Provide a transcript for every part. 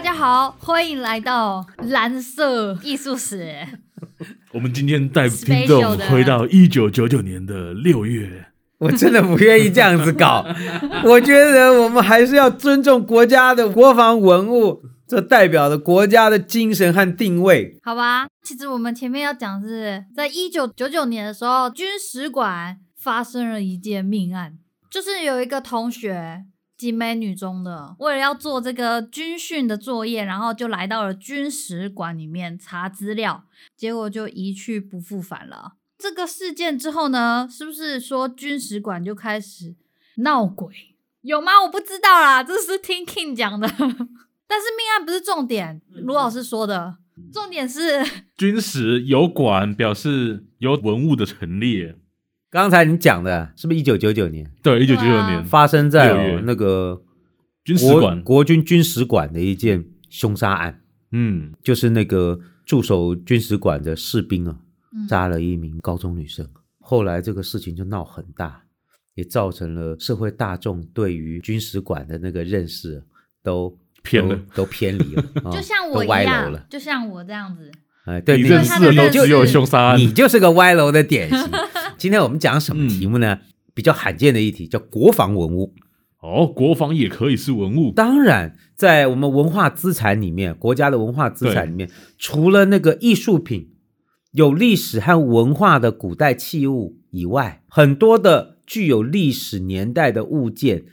大家好，欢迎来到蓝色艺术史。我们今天带听众回到一九九九年的六月。我真的不愿意这样子搞，我觉得我们还是要尊重国家的国防文物，这代表了国家的精神和定位。好吧，其实我们前面要讲是，在一九九九年的时候，军史馆发生了一件命案，就是有一个同学。景美女中的，为了要做这个军训的作业，然后就来到了军史馆里面查资料，结果就一去不复返了。这个事件之后呢，是不是说军史馆就开始闹鬼？有吗？我不知道啦，这是听 King 讲的。但是命案不是重点，卢老师说的，重点是军史有馆表示有文物的陈列。刚才你讲的是不是一九九九年？对，一九九九年发生在、哦、那个军史馆国军军史馆的一件凶杀案。嗯，就是那个驻守军史馆的士兵啊，杀了一名高中女生。嗯、后来这个事情就闹很大，也造成了社会大众对于军史馆的那个认识都偏了，都，都偏离了，就像我一样，歪楼了，就像我这样子。哎，对，你认识的都只有凶杀案，你就是个歪楼的典型。今天我们讲什么题目呢？嗯、比较罕见的一题，叫国防文物。哦，国防也可以是文物。当然，在我们文化资产里面，国家的文化资产里面，除了那个艺术品、有历史和文化的古代器物以外，很多的具有历史年代的物件、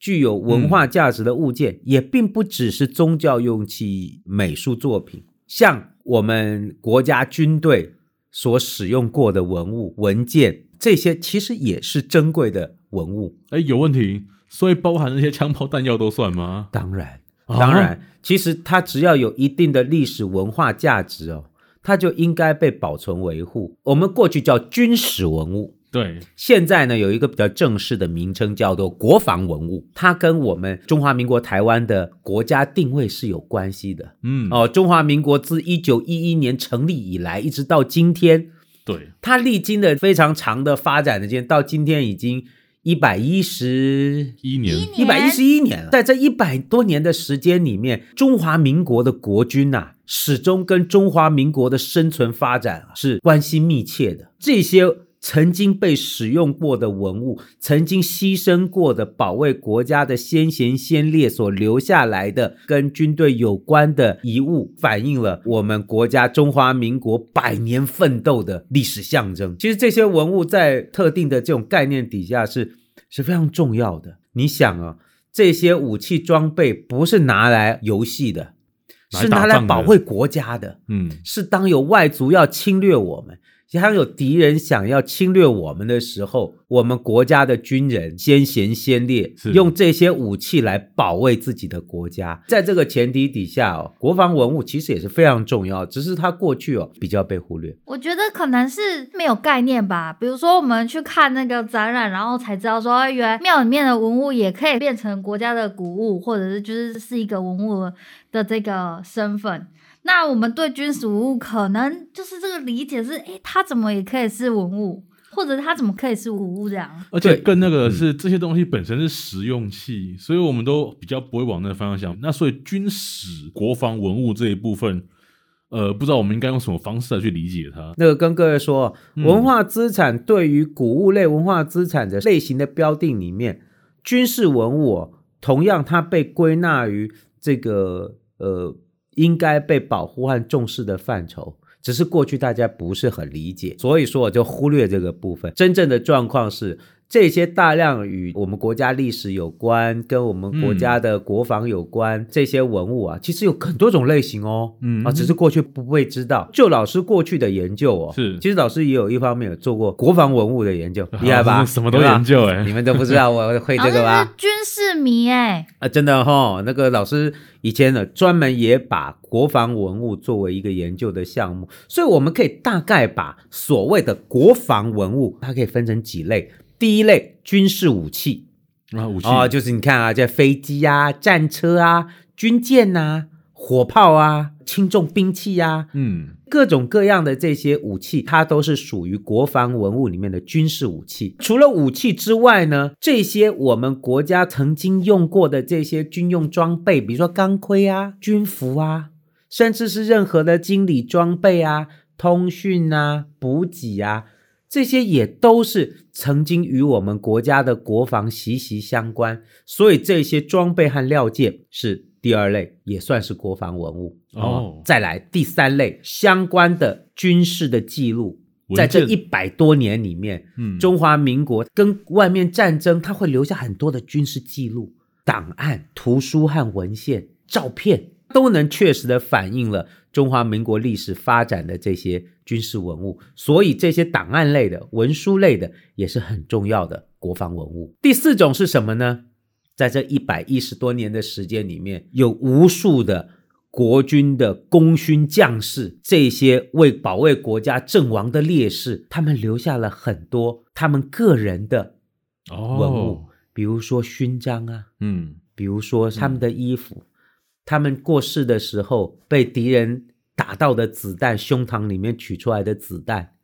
具有文化价值的物件，嗯、也并不只是宗教用器、美术作品，像我们国家军队。所使用过的文物文件，这些其实也是珍贵的文物。哎，有问题，所以包含那些枪炮弹药都算吗？当然，当然，啊、其实它只要有一定的历史文化价值哦，它就应该被保存维护。我们过去叫军史文物。对，现在呢，有一个比较正式的名称叫做国防文物，它跟我们中华民国台湾的国家定位是有关系的。嗯，哦，中华民国自一九一一年成立以来，一直到今天，对，它历经了非常长的发展的间，到今天已经一百一十一年，一百一十一年了。在这一百多年的时间里面，中华民国的国军呐、啊，始终跟中华民国的生存发展是关系密切的。这些。曾经被使用过的文物，曾经牺牲过的保卫国家的先贤先烈所留下来的跟军队有关的遗物，反映了我们国家中华民国百年奋斗的历史象征。其实这些文物在特定的这种概念底下是是非常重要的。你想啊，这些武器装备不是拿来游戏的，是拿来保卫国家的。嗯，是当有外族要侵略我们。当有敌人想要侵略我们的时候，我们国家的军人先贤先烈，用这些武器来保卫自己的国家。在这个前提底下哦，国防文物其实也是非常重要，只是它过去哦比较被忽略。我觉得可能是没有概念吧。比如说我们去看那个展览，然后才知道说，原来庙里面的文物也可以变成国家的古物，或者是就是是一个文物的这个身份。那我们对军史文物可能就是这个理解是，哎，它怎么也可以是文物，或者它怎么可以是文物这样？而且更那个是这些东西本身是实用器，嗯、所以我们都比较不会往那个方向想。那所以军史国防文物这一部分，呃，不知道我们应该用什么方式来去理解它。那个跟各位说，文化资产对于古物类文化资产的类型的标定里面，军事文物同样它被归纳于这个呃。应该被保护和重视的范畴，只是过去大家不是很理解，所以说我就忽略这个部分。真正的状况是。这些大量与我们国家历史有关，跟我们国家的国防有关，嗯、这些文物啊，其实有很多种类型哦。嗯啊，只是过去不会知道。就老师过去的研究哦，是，其实老师也有一方面有做过国防文物的研究，厉害吧？什么都研究哎，你们都不知道我会这个吧？军事迷哎啊，真的哈、哦，那个老师以前呢专门也把国防文物作为一个研究的项目，所以我们可以大概把所谓的国防文物，它可以分成几类。第一类军事武器。啊，武器。哦，就是你看啊，这飞机啊、战车啊、军舰呐、啊、火炮啊、轻重兵器啊，嗯，各种各样的这些武器，它都是属于国防文物里面的军事武器。除了武器之外呢，这些我们国家曾经用过的这些军用装备，比如说钢盔啊、军服啊，甚至是任何的经理装备啊、通讯啊、补给啊，这些也都是曾经与我们国家的国防息息相关。所以这些装备和料件是。第二类也算是国防文物哦。哦，再来第三类相关的军事的记录，在这一百多年里面，嗯，中华民国跟外面战争，它会留下很多的军事记录、档案、图书和文献、照片，都能确实的反映了中华民国历史发展的这些军事文物。所以这些档案类的、文书类的也是很重要的国防文物。第四种是什么呢？在这一百一十多年的时间里面，有无数的国军的功勋将士，这些为保卫国家阵亡的烈士，他们留下了很多他们个人的文物，哦、比如说勋章啊，嗯，比如说他们的衣服，嗯、他们过世的时候被敌人打到的子弹，胸膛里面取出来的子弹，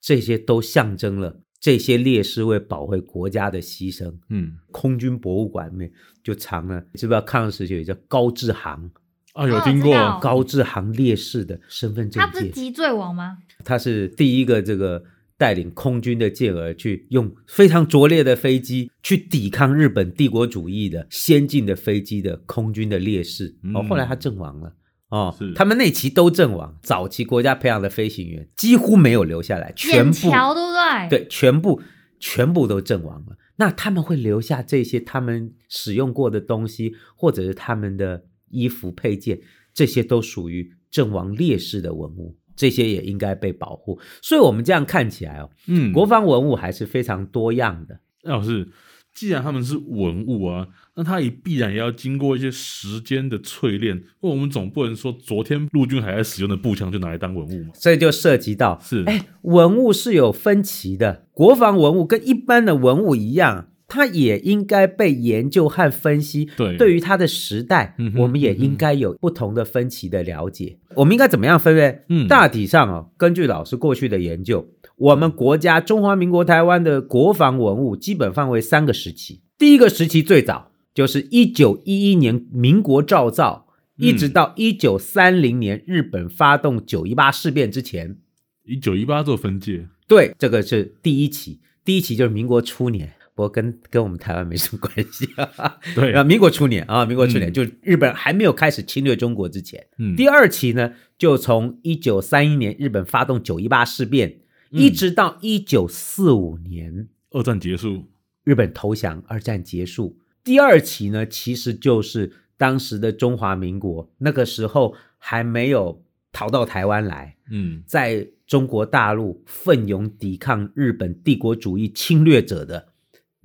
这些都象征了。这些烈士为保卫国家的牺牲，嗯，空军博物馆里面就藏了，知不知道抗日时期有一个叫高志航啊？有听过高志航烈士的身份证件？他不是击坠王吗？他是第一个这个带领空军的健儿去用非常拙劣的飞机去抵抗日本帝国主义的先进的飞机的空军的烈士。嗯、哦，后来他阵亡了。哦，他们那期都阵亡，早期国家培养的飞行员几乎没有留下来，全部对不对？对，全部全部都阵亡了。那他们会留下这些他们使用过的东西，或者是他们的衣服配件，这些都属于阵亡烈士的文物，这些也应该被保护。所以，我们这样看起来哦，嗯，国防文物还是非常多样的。老师。既然他们是文物啊，那它也必然也要经过一些时间的淬炼。因为我们总不能说昨天陆军还在使用的步枪就拿来当文物嘛。所以就涉及到是，哎，文物是有分歧的，国防文物跟一般的文物一样，它也应该被研究和分析。对，对于它的时代，嗯、我们也应该有不同的分歧的了解。嗯、我们应该怎么样分类？嗯，大体上哦，根据老师过去的研究。我们国家中华民国台湾的国防文物基本范围三个时期。第一个时期最早就是一九一一年民国造造，一直到一九三零年日本发动九一八事变之前。一九一八做分界，对，这个是第一期。第一期就是民国初年，不过跟跟我们台湾没什么关系啊。对啊，民国初年啊，民国初年、嗯、就日本还没有开始侵略中国之前。嗯，第二期呢，就从一九三一年日本发动九一八事变。一直到一九四五年，二战结束，日本投降，二战结束。第二期呢，其实就是当时的中华民国，那个时候还没有逃到台湾来，嗯，在中国大陆奋勇抵抗日本帝国主义侵略者的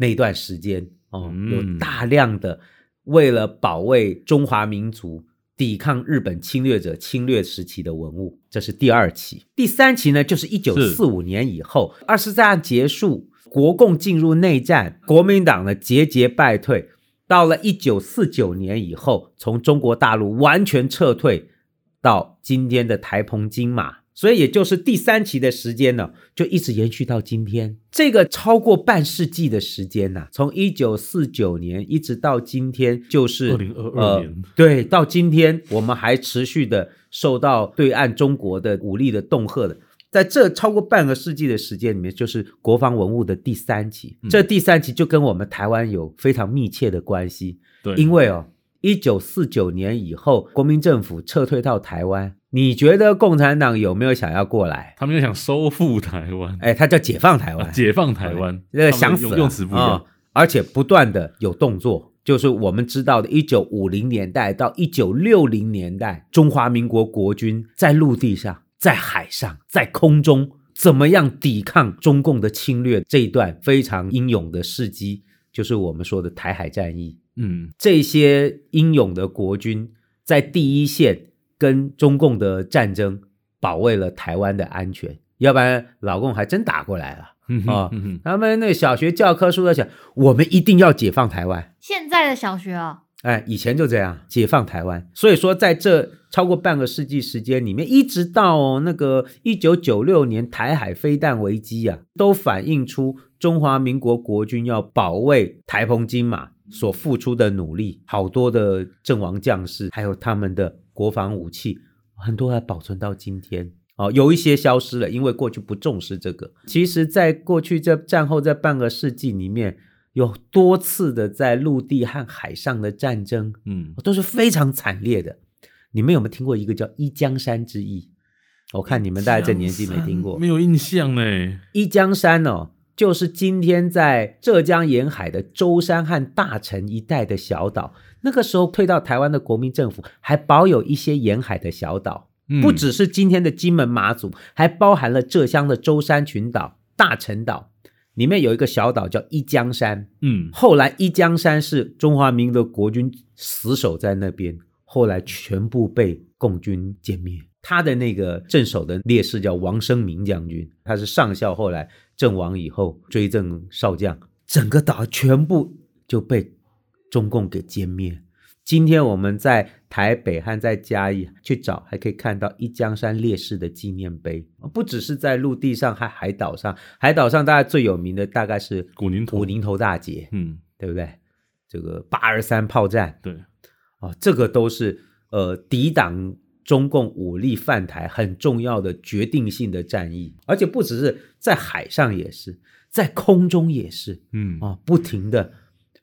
那段时间，哦，嗯，有大量的为了保卫中华民族。抵抗日本侵略者侵略时期的文物，这是第二期。第三期呢，就是一九四五年以后，是二次大战结束，国共进入内战，国民党呢节节败退。到了一九四九年以后，从中国大陆完全撤退，到今天的台澎金马。所以也就是第三期的时间呢，就一直延续到今天，这个超过半世纪的时间呐，从一九四九年一直到今天，就是二零二二年，呃，对，到今天我们还持续的受到对岸中国的武力的恫吓的，在这超过半个世纪的时间里面，就是国防文物的第三期，嗯，这第三期就跟我们台湾有非常密切的关系，对，因为哦，一九四九年以后，国民政府撤退到台湾。你觉得共产党有没有想要过来？他们又想收复台湾，哎，他叫解放台湾，啊、解放台湾，那个想死用词不一样、哦，而且不断的有动作，就是我们知道的，一九五零年代到一九六零年代，中华民国国军在陆地上、在海上、在空中，怎么样抵抗中共的侵略？这一段非常英勇的事迹，就是我们说的台海战役。嗯，这些英勇的国军在第一线。跟中共的战争保卫了台湾的安全，要不然老共还真打过来了啊！嗯哼嗯，他们那小学教科书在讲，我们一定要解放台湾。现在的小学啊、哦，哎，以前就这样解放台湾。所以说，在这超过半个世纪时间里面，一直到那个一九九六年台海飞弹危机啊，都反映出中华民国国军要保卫台澎金马所付出的努力。好多的阵亡将士，还有他们的国防武器，很多还保存到今天。哦，有一些消失了，因为过去不重视这个。其实，在过去这战后这半个世纪里面，有多次的在陆地和海上的战争，嗯，都是非常惨烈的。你们有没有听过一个叫一江山之役？我看你们大概这年纪没听过，没有印象呢。一江山哦，就是今天在浙江沿海的舟山和大陈一带的小岛。那个时候退到台湾的国民政府还保有一些沿海的小岛。不只是今天的金门、马祖，还包含了浙江的舟山群岛、大陈岛，里面有一个小岛叫一江山。嗯，后来一江山是中华民国国军死守在那边，后来全部被共军歼灭。他的那个镇守的烈士叫王生明将军，他是上校，后来阵亡以后追赠少将，整个岛全部就被中共给歼灭。今天我们在台北和在嘉义去找，还可以看到一江山烈士的纪念碑。不只是在陆地上，还海岛上。海岛上大家最有名的大概是古宁头古宁头大捷，嗯，对不对？这个八二三炮战，对，哦，这个都是呃抵挡中共武力犯台很重要的决定性的战役。而且不只是在海上，也是在空中也是，嗯啊，不停的。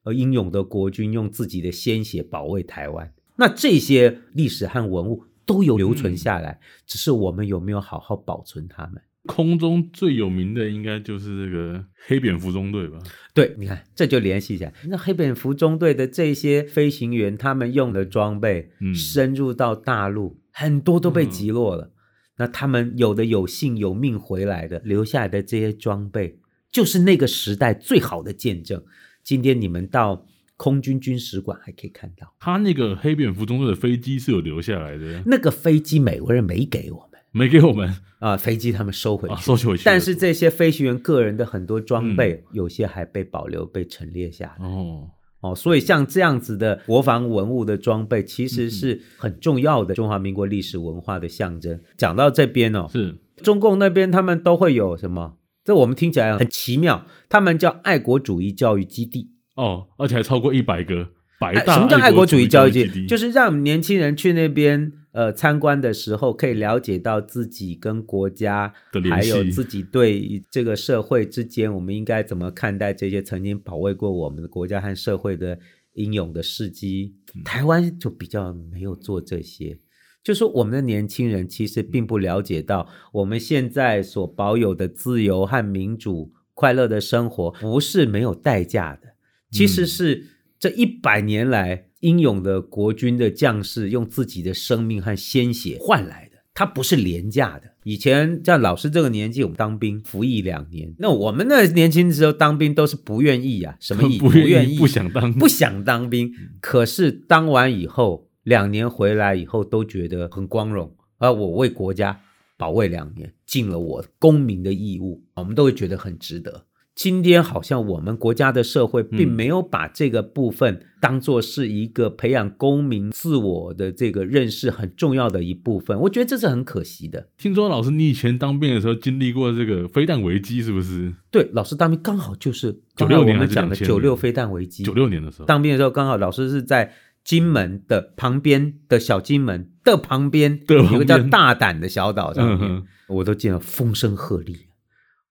而英勇的国军用自己的鲜血保卫台湾，那这些历史和文物都有留存下来，嗯、只是我们有没有好好保存它们？空中最有名的应该就是这个黑蝙蝠中队吧？对，你看这就联系起来。那黑蝙蝠中队的这些飞行员，他们用的装备，嗯，深入到大陆，很多都被击落了。嗯、那他们有的有幸有命回来的，留下来的这些装备，就是那个时代最好的见证。今天你们到空军军史馆还可以看到，他那个黑蝙蝠中队的飞机是有留下来的。那个飞机美国人没给我们，没给我们啊，飞机他们收回去，啊、收回去。但是这些飞行员个人的很多装备，嗯、有些还被保留、被陈列下来。哦哦，所以像这样子的国防文物的装备，其实是很重要的中华民国历史文化的象征。讲到这边哦，是中共那边他们都会有什么？这我们听起来很奇妙，他们叫爱国主义教育基地哦，而且还超过一百个百大。什么叫爱国主义教育基地？就是让年轻人去那边呃参观的时候，可以了解到自己跟国家的联系，还有自己对这个社会之间，我们应该怎么看待这些曾经保卫过我们的国家和社会的英勇的事迹。台湾就比较没有做这些。就是我们的年轻人其实并不了解到，我们现在所保有的自由和民主、快乐的生活不是没有代价的，其实是这一百年来英勇的国军的将士用自己的生命和鲜血换来的，它不是廉价的。以前像老师这个年纪，我们当兵服役两年，那我们那年轻的时候当兵都是不愿意啊，什么 意？不愿意，不想当，不想当兵。可是当完以后。两年回来以后都觉得很光荣，而我为国家保卫两年，尽了我公民的义务，我们都会觉得很值得。今天好像我们国家的社会并没有把这个部分当做是一个培养公民自我的这个认识很重要的一部分，我觉得这是很可惜的。听说老师你以前当兵的时候经历过这个飞弹危机，是不是？对，老师当兵刚好就是九六年我们讲的九六飞弹危机。九六年的时候当兵的时候，刚好老师是在。金门的旁边的小金门的旁边，有一个叫大胆的小岛上面，嗯、我都见了风声鹤唳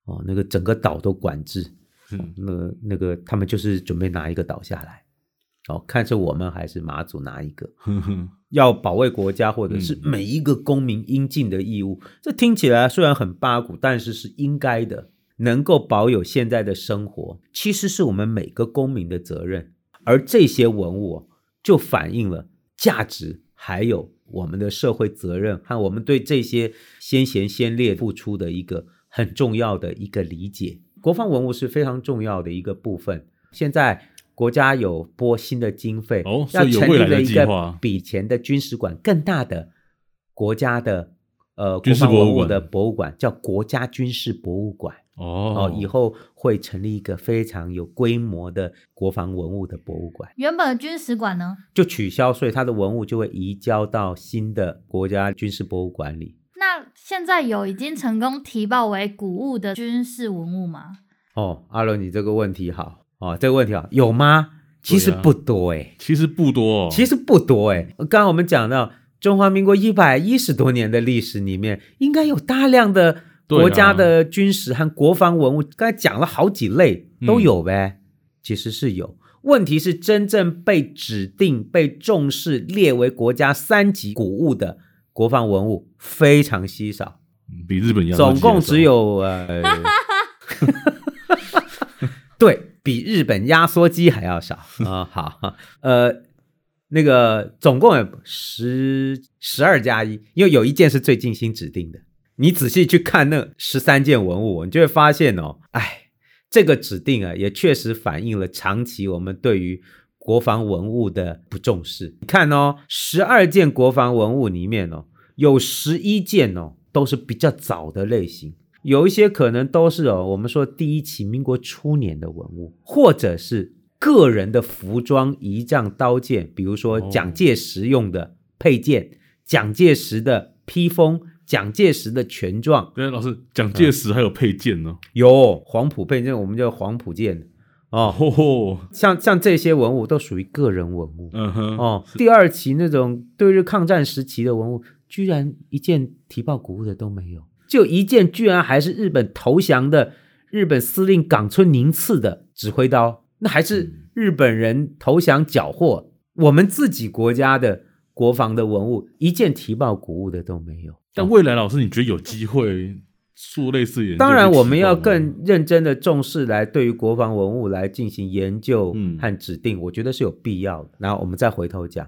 哦，那个整个岛都管制，嗯。哦、那那个他们就是准备拿一个岛下来，哦，看是我们还是马祖拿一个，呵呵要保卫国家或者是每一个公民应尽的义务，嗯、这听起来虽然很八股，但是是应该的，能够保有现在的生活，其实是我们每个公民的责任，而这些文物。就反映了价值，还有我们的社会责任和我们对这些先贤先烈付出的一个很重要的一个理解。国防文物是非常重要的一个部分。现在国家有拨新的经费，哦，要成立了一个比前的军事馆更大的国家的呃国防文物的博物馆，叫国家军事博物馆。哦，以后会成立一个非常有规模的国防文物的博物馆。原本的军事馆呢，就取消，所以它的文物就会移交到新的国家军事博物馆里。那现在有已经成功提报为古物的军事文物吗？哦，阿伦，你这个问题好哦，这个问题好，有吗？其实不多哎、欸，其实不多，哦，其实不多哎、欸。刚刚我们讲到中华民国一百一十多年的历史里面，应该有大量的。国家的军事和国防文物，刚才讲了好几类，都有呗。嗯、其实是有，问题是真正被指定、被重视、列为国家三级古物的国防文物非常稀少，比日本要总共只有呃，对比日本压缩机还要少 啊、哦。好，呃，那个总共有十十二加一，因为有一件是最近新指定的。你仔细去看那十三件文物，你就会发现哦，哎，这个指定啊，也确实反映了长期我们对于国防文物的不重视。你看哦，十二件国防文物里面哦，有十一件哦，都是比较早的类型，有一些可能都是哦，我们说第一期民国初年的文物，或者是个人的服装、仪仗、刀剑，比如说蒋介石用的佩剑、蒋介石的披风。蒋介石的权状，对，老师，蒋介石还有佩剑呢？有黄埔佩剑，我们叫黄埔剑哦。哦，像像这些文物都属于个人文物。嗯哼，哦，第二期那种对日抗战时期的文物，居然一件提报古物的都没有，就一件居然还是日本投降的日本司令冈村宁次的指挥刀，那还是日本人投降缴获，我们自己国家的国防的文物，一件提报古物的都没有。但未来老师，你觉得有机会做类似研究？当然，我们要更认真的重视来对于国防文物来进行研究和指定，嗯、我觉得是有必要的。然后我们再回头讲，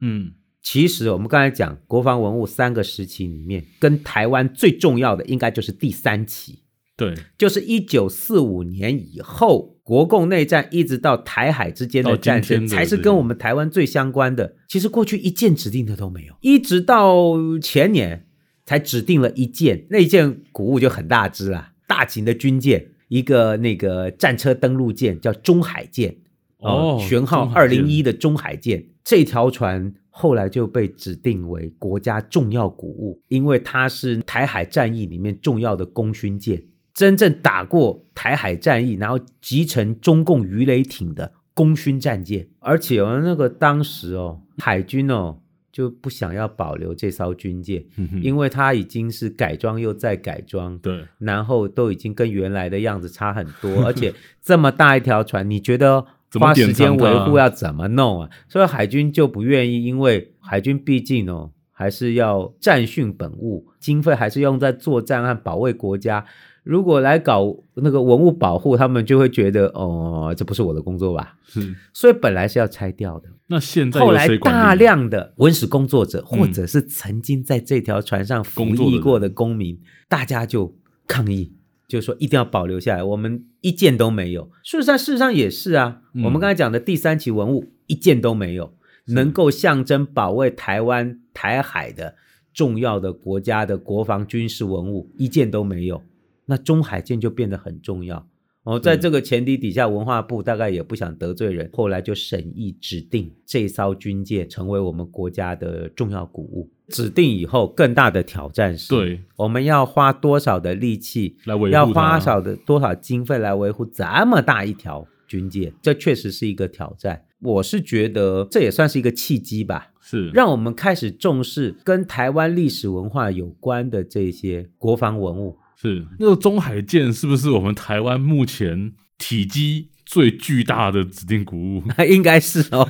嗯，其实我们刚才讲国防文物三个时期里面，跟台湾最重要的应该就是第三期，对，就是一九四五年以后，国共内战一直到台海之间的战争，才是跟我们台湾最相关的。其实过去一件指定的都没有，一直到前年。才指定了一件，那一件古物就很大只了，大型的军舰，一个那个战车登陆舰叫中海舰，哦，舷号二零一的中海舰，这条船后来就被指定为国家重要古物，因为它是台海战役里面重要的功勋舰，真正打过台海战役，然后集成中共鱼雷艇的功勋战舰，而且哦，那个当时哦，海军哦。就不想要保留这艘军舰，嗯、因为它已经是改装又再改装，对，然后都已经跟原来的样子差很多，而且这么大一条船，你觉得花时间维护要怎么弄啊？所以海军就不愿意，因为海军毕竟哦还是要战训本务，经费还是用在作战和保卫国家。如果来搞那个文物保护，他们就会觉得哦，这不是我的工作吧？是，所以本来是要拆掉的。那现在后来大量的文史工作者，或者是曾经在这条船上服役过的公民，嗯、大家就抗议，就说一定要保留下来。我们一件都没有。事实上，事实上也是啊。嗯、我们刚才讲的第三期文物一件都没有，能够象征保卫台湾台海的重要的国家的国防军事文物一件都没有。那中海舰就变得很重要哦，在这个前提底下，文化部大概也不想得罪人，后来就审议指定这艘军舰成为我们国家的重要古物。指定以后，更大的挑战是，对，我们要花多少的力气来维护，要花少的多少经费来维护这么大一条军舰，这确实是一个挑战。我是觉得这也算是一个契机吧，是让我们开始重视跟台湾历史文化有关的这些国防文物。是那个中海舰是不是我们台湾目前体积最巨大的指定古物？应该是哦，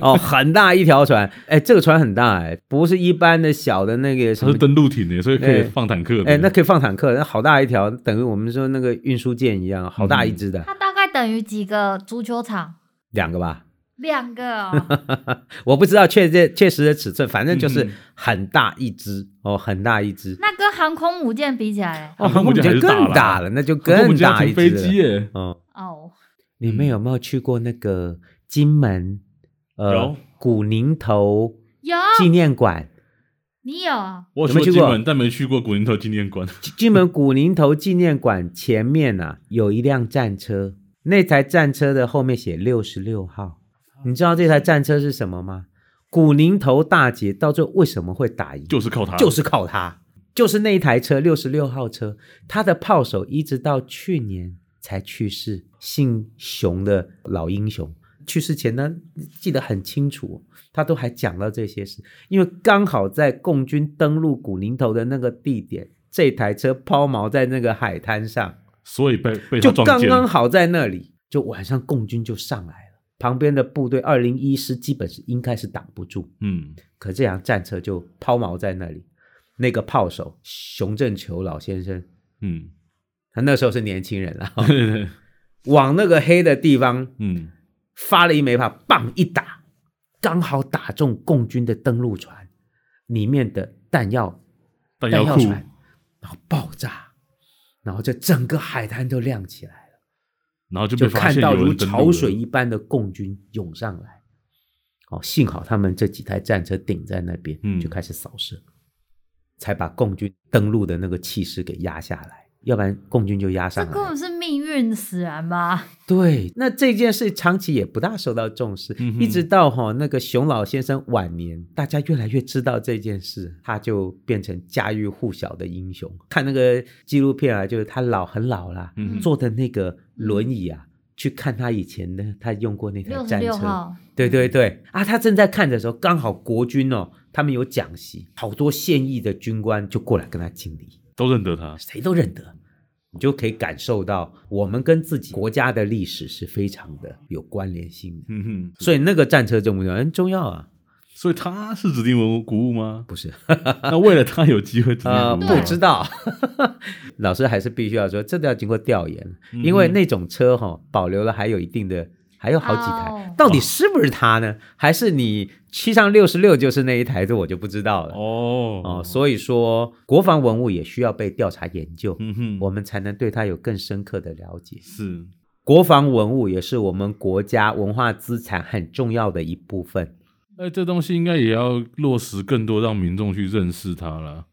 哦，很大一条船，哎，这个船很大哎，不是一般的小的那个什么，它是登陆艇的，所以可以放坦克的。哎，那可以放坦克，那好大一条，等于我们说那个运输舰一样，好大一只的。它大概等于几个足球场？两个吧。两个、哦，我不知道确确确实的尺寸，反正就是很大一只、嗯、哦，很大一只。那跟航空母舰比起来，哦，航空母舰更大了，那就更大一只了。飞机耶，哦哦，你们有没有去过那个金门？呃，古宁头有纪念馆，你有啊？我有没有去过去过金门，但没去过古宁头纪念馆。金门古宁头纪念馆前面啊，有一辆战车，那台战车的后面写六十六号。你知道这台战车是什么吗？古宁头大捷到最后为什么会打赢？就是靠它，就是靠它，就是那一台车六十六号车，他的炮手一直到去年才去世，姓熊的老英雄。去世前呢，记得很清楚，他都还讲到这些事，因为刚好在共军登陆古宁头的那个地点，这台车抛锚在那个海滩上，所以被被就刚刚好在那里，就晚上共军就上来了，旁边的部队二零一师基本是应该是挡不住，嗯，可这辆战车就抛锚在那里，那个炮手熊振球老先生，嗯，他那时候是年轻人了，往那个黑的地方。嗯，发了一枚炮，棒一打，刚好打中共军的登陆船里面的弹药，弹药库，船，然后爆炸，然后这整个海滩都亮起来。了，然后就就被看到如潮水一般的共军涌上来。哦，幸好他们这几台战车顶在那边，嗯就开始扫射，才把共军登陆的那个气势给压下来，要不然共军就压上来了。根本是命运使然吧？对，那这件事长期也不大受到重视，嗯一直到哈、哦、那个熊老先生晚年，大家越来越知道这件事，他就变成家喻户晓的英雄。看那个纪录片啊，就是他老很老啦，嗯坐的那个轮椅啊，去看他以前的他用过那台战车。对对对啊，他正在看的时候，刚好国军哦，他们有讲席，好多现役的军官就过来跟他敬礼。都认得他，谁都认得，你就可以感受到我们跟自己国家的历史是非常的有关联性的。嗯哼，所以那个战车重不重要？很重要啊，所以他是指定文物古物吗？不是？那为了他有机会指定呃，文物吗，不知道。老师还是必须要说，这都要经过调研，嗯因为那种车哈、保留了还有一定的，还有好几台，哦到底是不是他呢？还是你七上六十六就是那一台？这我就不知道了。哦哦，所以说国防文物也需要被调查研究，嗯哼，我们才能对它有更深刻的了解。是国防文物也是我们国家文化资产很重要的一部分。那这东西应该也要落实更多，让民众去认识它了。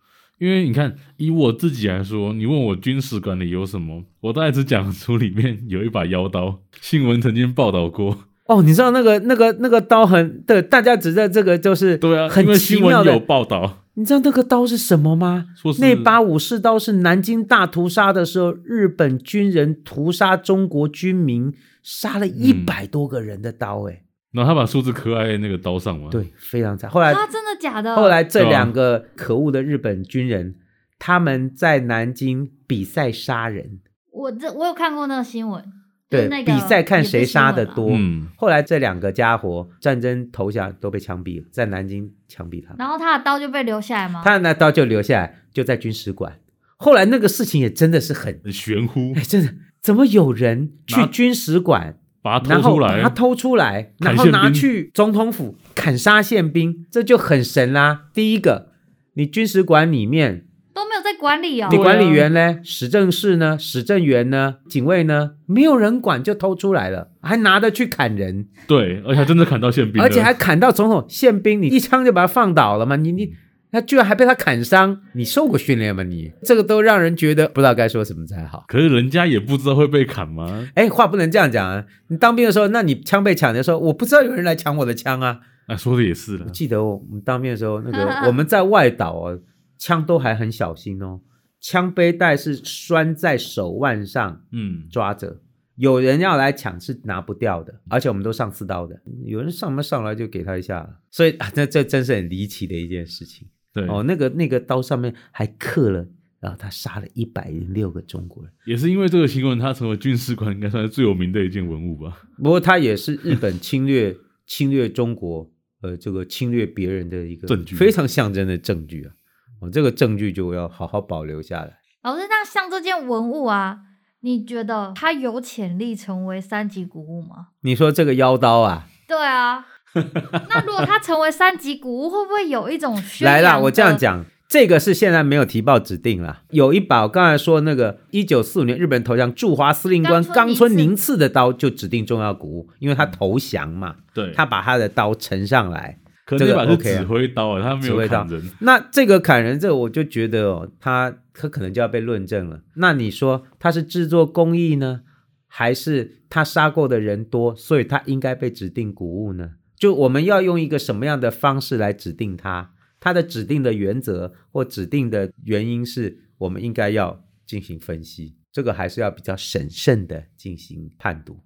因为你看，以我自己来说，你问我军事管理有什么，我大概只讲出里面有一把腰刀，新闻曾经报道过。哦，你知道那个那个那个刀很对，大家只在这个就是对啊，很为奇妙的新闻有。报道，你知道那个刀是什么吗？说是那把武士刀是南京大屠杀的时候，日本军人屠杀中国军民，杀了一百多个人的刀。哎、然后他把数字刻在那个刀上吗。，对，非常惨。后来啊，真的假的？后来这两个可恶的日本军人，他们在南京比赛杀人。我这我有看过那个新闻，对，那个比赛看谁杀的多。嗯，后来这两个家伙战争投降都被枪毙了，在南京枪毙他们，然后他的刀就被留下来吗？他那刀就留下来，就在军史馆。后来那个事情也真的是很，很玄乎哎，，真的怎么有人去拿军史馆，把它偷出来，把它偷出来，然后拿去总统府砍杀宪兵，这就很神啦。第一个，你军事馆里面。都没有在管理哦。你管理员呢？史政室呢？史政员呢？警卫呢？没有人管就偷出来了，还拿着去砍人，对，而且还真的砍到宪兵，而且还砍到总统宪兵，你一枪就把他放倒了嘛？你你他居然还被他砍伤，你受过训练吗你？这个都让人觉得不知道该说什么才好。可是人家也不知道会被砍吗？哎，话不能这样讲啊！你当兵的时候，那你枪被抢的时候，我不知道有人来抢我的枪啊。啊，说的也是了我，记得我们当兵的时候，那个 我们在外岛哦，枪都还很小心哦，枪背带是拴在手腕上。嗯，抓着，有人要来抢是拿不掉的，而且我们都上刺刀的，有人上门上来就给他一下，所以啊，这这真是很离奇的一件事情对，哦。那个那个刀上面还刻了，然后他杀了一百零六个中国人，也是因为这个新闻，他成为军事馆应该算是最有名的一件文物吧。不过他也是日本侵略 侵略中国，呃，这个侵略别人的一个证据非常象征的证据啊。哦，这个证据就要好好保留下来。老师，那像这件文物啊，你觉得它有潜力成为三级古物吗？你说这个腰刀啊，对啊，那如果它成为三级古物，会不会有一种宣来啦，我这样，讲，这个是现在没有提报指定啦。有一把我刚才说那个一九四五年日本投降驻华司令官冈村宁宁次次的刀，就指定重要古物，因为他投降嘛，对，他把他的刀呈上来。可能那把是指挥刀啊，他没有指挥刀砍人。那这个砍人，这个我就觉得哦，他他可能就要被论证了。那你说他是制作工艺呢，还是他杀过的人多，所以他应该被指定古物呢？就我们要用一个什么样的方式来指定它？它的指定的原则或指定的原因是我们应该要进行分析，这个还是要比较审慎的进行判读。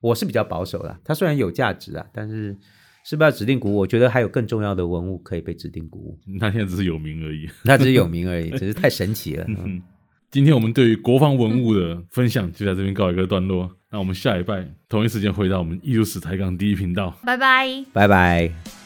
我是比较保守啦，它虽然有价值啊，但是是不是要指定古物？我觉得还有更重要的文物可以被指定古物。那现在只是有名而已。那只是有名而已，只是太神奇了。嗯，今天我们对于国防文物的分享就在这边告一个段落。那我们下一拜同一时间回到我们艺术史台港第一频道。拜拜。拜拜。